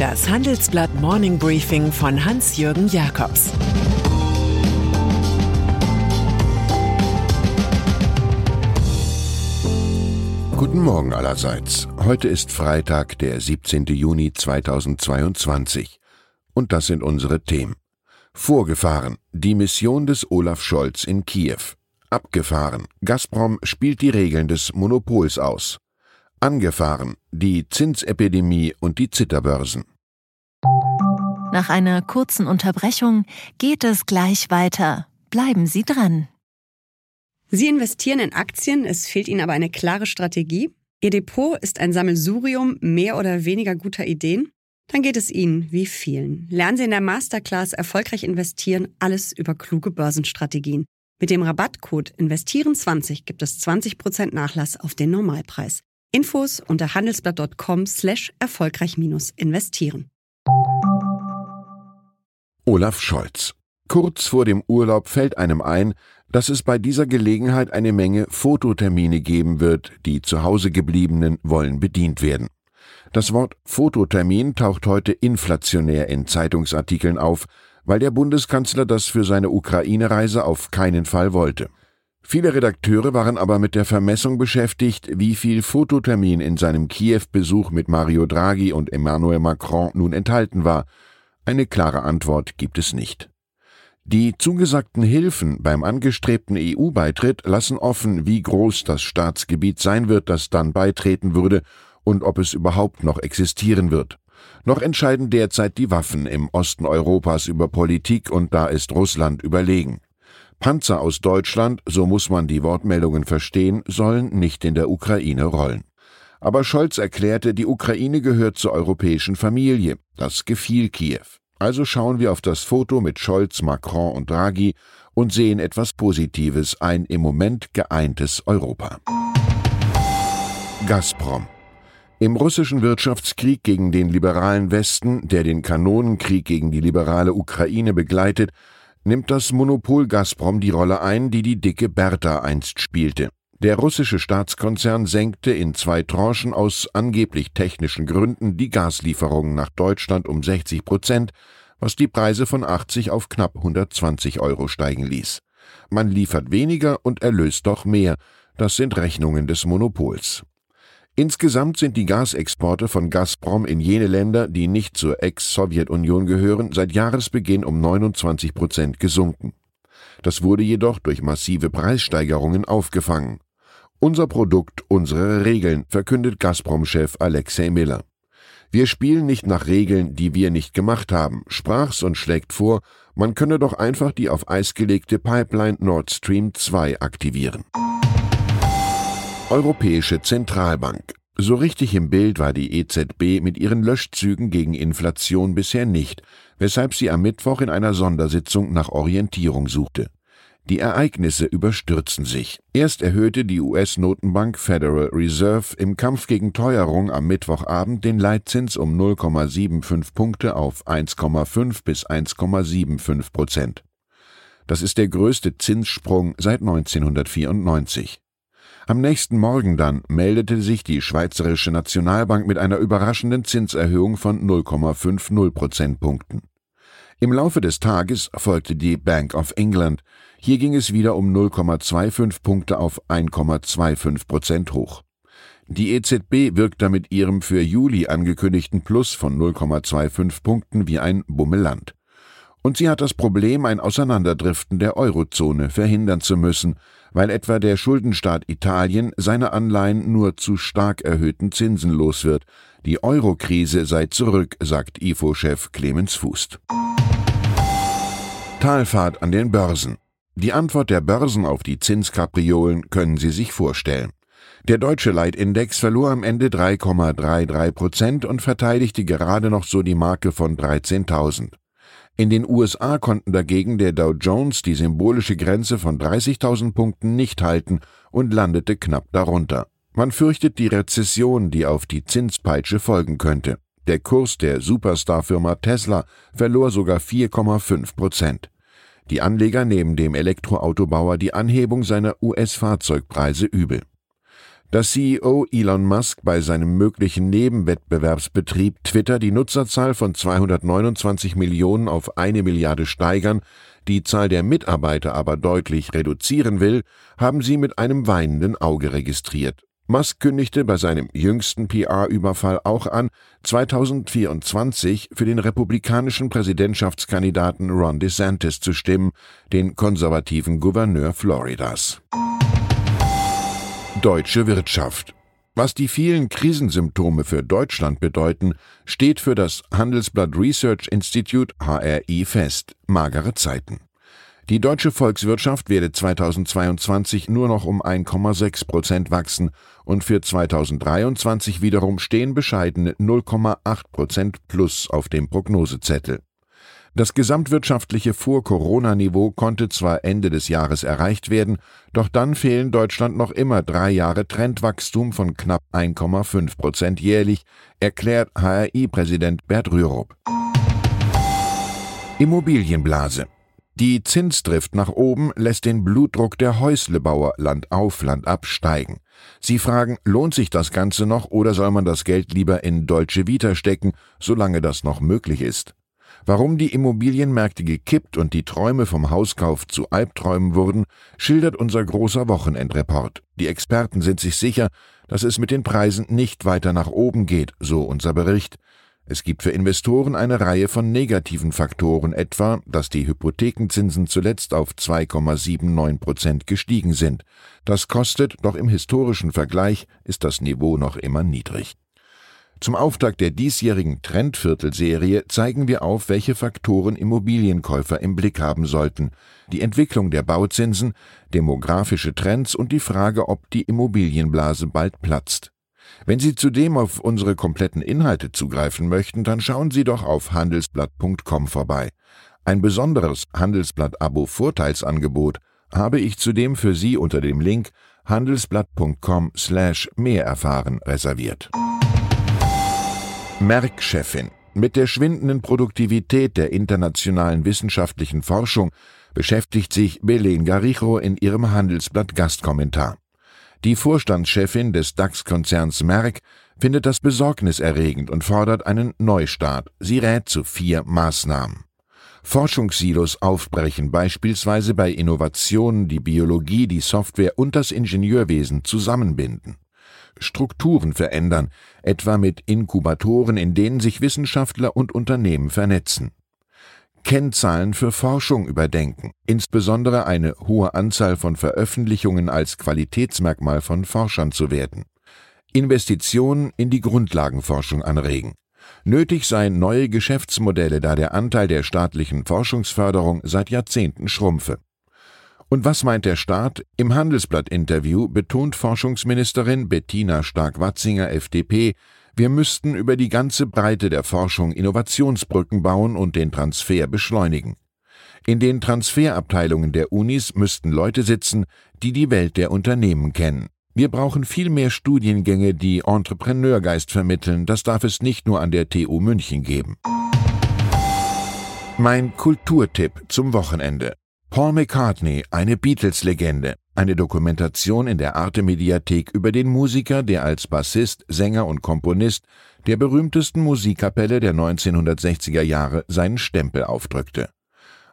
Das Handelsblatt Morning Briefing von Hans-Jürgen Jakobs Guten Morgen allerseits. Heute ist Freitag, der 17. Juni 2022. Und das sind unsere Themen. Vorgefahren. Die Mission des Olaf Scholz in Kiew. Abgefahren. Gazprom spielt die Regeln des Monopols aus. Angefahren. Die Zinsepidemie und die Zitterbörsen. Nach einer kurzen Unterbrechung geht es gleich weiter. Bleiben Sie dran. Sie investieren in Aktien, es fehlt Ihnen aber eine klare Strategie. Ihr Depot ist ein Sammelsurium mehr oder weniger guter Ideen. Dann geht es Ihnen wie vielen. Lernen Sie in der Masterclass erfolgreich investieren, alles über kluge Börsenstrategien. Mit dem Rabattcode Investieren20 gibt es 20% Nachlass auf den Normalpreis. Infos unter handelsblatt.com slash erfolgreich investieren. Olaf Scholz. Kurz vor dem Urlaub fällt einem ein, dass es bei dieser Gelegenheit eine Menge Fototermine geben wird, die zu Hause gebliebenen wollen bedient werden. Das Wort Fototermin taucht heute inflationär in Zeitungsartikeln auf, weil der Bundeskanzler das für seine Ukraine-Reise auf keinen Fall wollte. Viele Redakteure waren aber mit der Vermessung beschäftigt, wie viel Fototermin in seinem Kiew-Besuch mit Mario Draghi und Emmanuel Macron nun enthalten war. Eine klare Antwort gibt es nicht. Die zugesagten Hilfen beim angestrebten EU-Beitritt lassen offen, wie groß das Staatsgebiet sein wird, das dann beitreten würde und ob es überhaupt noch existieren wird. Noch entscheiden derzeit die Waffen im Osten Europas über Politik und da ist Russland überlegen. Panzer aus Deutschland, so muss man die Wortmeldungen verstehen, sollen nicht in der Ukraine rollen. Aber Scholz erklärte, die Ukraine gehört zur europäischen Familie. Das gefiel Kiew. Also schauen wir auf das Foto mit Scholz, Macron und Draghi und sehen etwas Positives, ein im Moment geeintes Europa. Gazprom. Im russischen Wirtschaftskrieg gegen den liberalen Westen, der den Kanonenkrieg gegen die liberale Ukraine begleitet, nimmt das Monopol Gazprom die Rolle ein, die die dicke Bertha einst spielte. Der russische Staatskonzern senkte in zwei Tranchen aus angeblich technischen Gründen die Gaslieferungen nach Deutschland um 60 Prozent, was die Preise von 80 auf knapp 120 Euro steigen ließ. Man liefert weniger und erlöst doch mehr. Das sind Rechnungen des Monopols. Insgesamt sind die Gasexporte von Gazprom in jene Länder, die nicht zur Ex-Sowjetunion gehören, seit Jahresbeginn um 29 Prozent gesunken. Das wurde jedoch durch massive Preissteigerungen aufgefangen. Unser Produkt, unsere Regeln, verkündet Gazprom-Chef Alexei Miller. Wir spielen nicht nach Regeln, die wir nicht gemacht haben, sprach's und schlägt vor, man könne doch einfach die auf Eis gelegte Pipeline Nord Stream 2 aktivieren. Europäische Zentralbank. So richtig im Bild war die EZB mit ihren Löschzügen gegen Inflation bisher nicht, weshalb sie am Mittwoch in einer Sondersitzung nach Orientierung suchte. Die Ereignisse überstürzen sich. Erst erhöhte die US-Notenbank Federal Reserve im Kampf gegen Teuerung am Mittwochabend den Leitzins um 0,75 Punkte auf 1,5 bis 1,75 Prozent. Das ist der größte Zinssprung seit 1994. Am nächsten Morgen dann meldete sich die Schweizerische Nationalbank mit einer überraschenden Zinserhöhung von 0,50 Prozentpunkten. Im Laufe des Tages folgte die Bank of England. Hier ging es wieder um 0,25 Punkte auf 1,25 Prozent hoch. Die EZB wirkt damit ihrem für Juli angekündigten Plus von 0,25 Punkten wie ein Bummeland. Und sie hat das Problem, ein Auseinanderdriften der Eurozone verhindern zu müssen, weil etwa der Schuldenstaat Italien seine Anleihen nur zu stark erhöhten Zinsen los wird. Die Eurokrise sei zurück, sagt IFO-Chef Clemens Fußt. Talfahrt an den Börsen. Die Antwort der Börsen auf die Zinskapriolen können Sie sich vorstellen. Der deutsche Leitindex verlor am Ende 3,33 Prozent und verteidigte gerade noch so die Marke von 13.000. In den USA konnten dagegen der Dow Jones die symbolische Grenze von 30.000 Punkten nicht halten und landete knapp darunter. Man fürchtet die Rezession, die auf die Zinspeitsche folgen könnte. Der Kurs der Superstar-Firma Tesla verlor sogar 4,5 Prozent. Die Anleger nehmen dem Elektroautobauer die Anhebung seiner US-Fahrzeugpreise übel. Dass CEO Elon Musk bei seinem möglichen Nebenwettbewerbsbetrieb Twitter die Nutzerzahl von 229 Millionen auf eine Milliarde steigern, die Zahl der Mitarbeiter aber deutlich reduzieren will, haben sie mit einem weinenden Auge registriert. Musk kündigte bei seinem jüngsten PR-Überfall auch an, 2024 für den republikanischen Präsidentschaftskandidaten Ron DeSantis zu stimmen, den konservativen Gouverneur Floridas. Deutsche Wirtschaft. Was die vielen Krisensymptome für Deutschland bedeuten, steht für das Handelsblatt Research Institute HRI fest. Magere Zeiten. Die deutsche Volkswirtschaft werde 2022 nur noch um 1,6 Prozent wachsen und für 2023 wiederum stehen bescheidene 0,8 Prozent plus auf dem Prognosezettel. Das gesamtwirtschaftliche Vor-Corona-Niveau konnte zwar Ende des Jahres erreicht werden, doch dann fehlen Deutschland noch immer drei Jahre Trendwachstum von knapp 1,5 Prozent jährlich, erklärt HRI-Präsident Bert Rürup. Immobilienblase die Zinsdrift nach oben lässt den Blutdruck der Häuslebauer Land auf, Land ab steigen. Sie fragen, lohnt sich das Ganze noch oder soll man das Geld lieber in Deutsche Vita stecken, solange das noch möglich ist? Warum die Immobilienmärkte gekippt und die Träume vom Hauskauf zu Albträumen wurden, schildert unser großer Wochenendreport. Die Experten sind sich sicher, dass es mit den Preisen nicht weiter nach oben geht, so unser Bericht. Es gibt für Investoren eine Reihe von negativen Faktoren, etwa, dass die Hypothekenzinsen zuletzt auf 2,79 Prozent gestiegen sind. Das kostet, doch im historischen Vergleich ist das Niveau noch immer niedrig. Zum Auftakt der diesjährigen Trendviertelserie zeigen wir auf, welche Faktoren Immobilienkäufer im Blick haben sollten. Die Entwicklung der Bauzinsen, demografische Trends und die Frage, ob die Immobilienblase bald platzt. Wenn Sie zudem auf unsere kompletten Inhalte zugreifen möchten, dann schauen Sie doch auf handelsblatt.com vorbei. Ein besonderes Handelsblatt-Abo-Vorteilsangebot habe ich zudem für Sie unter dem Link handelsblatt.com slash mehr erfahren reserviert. Merck-Chefin Mit der schwindenden Produktivität der internationalen wissenschaftlichen Forschung beschäftigt sich Belen Garijo in ihrem Handelsblatt Gastkommentar. Die Vorstandschefin des DAX-Konzerns Merck findet das besorgniserregend und fordert einen Neustart. Sie rät zu vier Maßnahmen. Forschungssilos aufbrechen, beispielsweise bei Innovationen die Biologie, die Software und das Ingenieurwesen zusammenbinden. Strukturen verändern, etwa mit Inkubatoren, in denen sich Wissenschaftler und Unternehmen vernetzen. Kennzahlen für Forschung überdenken, insbesondere eine hohe Anzahl von Veröffentlichungen als Qualitätsmerkmal von Forschern zu werden. Investitionen in die Grundlagenforschung anregen. Nötig seien neue Geschäftsmodelle, da der Anteil der staatlichen Forschungsförderung seit Jahrzehnten schrumpfe. Und was meint der Staat? Im Handelsblatt-Interview betont Forschungsministerin Bettina Stark-Watzinger FDP, wir müssten über die ganze Breite der Forschung Innovationsbrücken bauen und den Transfer beschleunigen. In den Transferabteilungen der Unis müssten Leute sitzen, die die Welt der Unternehmen kennen. Wir brauchen viel mehr Studiengänge, die Entrepreneurgeist vermitteln. Das darf es nicht nur an der TU München geben. Mein Kulturtipp zum Wochenende. Paul McCartney, eine Beatles-Legende. Eine Dokumentation in der Arte-Mediathek über den Musiker, der als Bassist, Sänger und Komponist der berühmtesten Musikkapelle der 1960er Jahre seinen Stempel aufdrückte.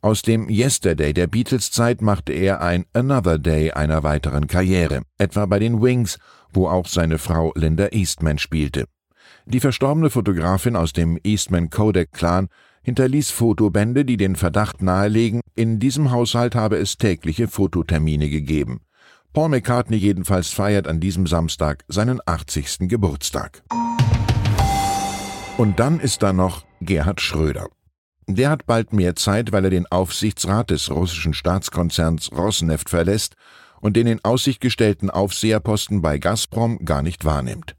Aus dem Yesterday der Beatles-Zeit machte er ein Another Day einer weiteren Karriere, etwa bei den Wings, wo auch seine Frau Linda Eastman spielte. Die verstorbene Fotografin aus dem Eastman Kodak Clan hinterließ Fotobände, die den Verdacht nahelegen, in diesem Haushalt habe es tägliche Fototermine gegeben. Paul McCartney jedenfalls feiert an diesem Samstag seinen 80. Geburtstag. Und dann ist da noch Gerhard Schröder. Der hat bald mehr Zeit, weil er den Aufsichtsrat des russischen Staatskonzerns Rosneft verlässt und den in Aussicht gestellten Aufseherposten bei Gazprom gar nicht wahrnimmt.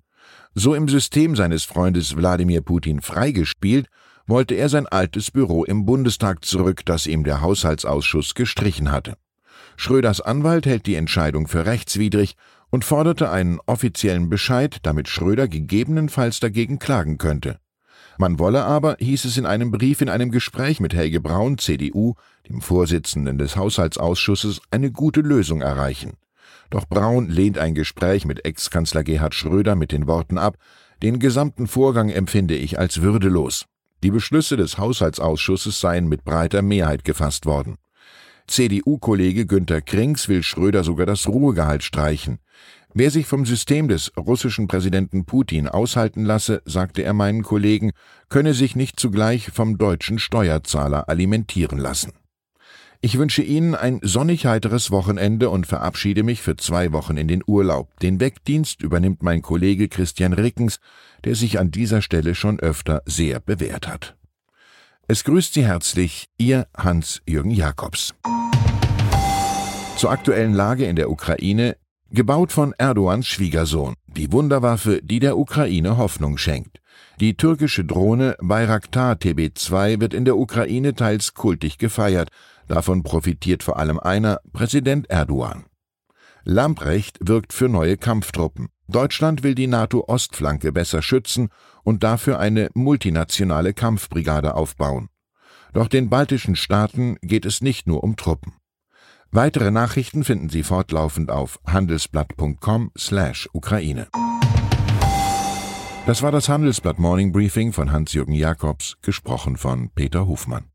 So im System seines Freundes Wladimir Putin freigespielt wollte er sein altes Büro im Bundestag zurück, das ihm der Haushaltsausschuss gestrichen hatte. Schröders Anwalt hält die Entscheidung für rechtswidrig und forderte einen offiziellen Bescheid, damit Schröder gegebenenfalls dagegen klagen könnte. Man wolle aber, hieß es in einem Brief in einem Gespräch mit Helge Braun, CDU, dem Vorsitzenden des Haushaltsausschusses, eine gute Lösung erreichen. Doch Braun lehnt ein Gespräch mit Ex-Kanzler Gerhard Schröder mit den Worten ab, den gesamten Vorgang empfinde ich als würdelos. Die Beschlüsse des Haushaltsausschusses seien mit breiter Mehrheit gefasst worden. CDU-Kollege Günter Krings will Schröder sogar das Ruhegehalt streichen. Wer sich vom System des russischen Präsidenten Putin aushalten lasse, sagte er meinen Kollegen, könne sich nicht zugleich vom deutschen Steuerzahler alimentieren lassen. Ich wünsche Ihnen ein sonnig heiteres Wochenende und verabschiede mich für zwei Wochen in den Urlaub. Den Wegdienst übernimmt mein Kollege Christian Rickens, der sich an dieser Stelle schon öfter sehr bewährt hat. Es grüßt Sie herzlich, Ihr Hans-Jürgen Jakobs. Zur aktuellen Lage in der Ukraine, gebaut von Erdogans Schwiegersohn, die Wunderwaffe, die der Ukraine Hoffnung schenkt. Die türkische Drohne Bayraktar TB2 wird in der Ukraine teils kultig gefeiert, davon profitiert vor allem einer, Präsident Erdogan. Lamprecht wirkt für neue Kampftruppen. Deutschland will die NATO-Ostflanke besser schützen und dafür eine multinationale Kampfbrigade aufbauen. Doch den baltischen Staaten geht es nicht nur um Truppen. Weitere Nachrichten finden Sie fortlaufend auf handelsblatt.com/Ukraine. Das war das Handelsblatt Morning Briefing von Hans-Jürgen Jakobs, gesprochen von Peter Hofmann.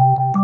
you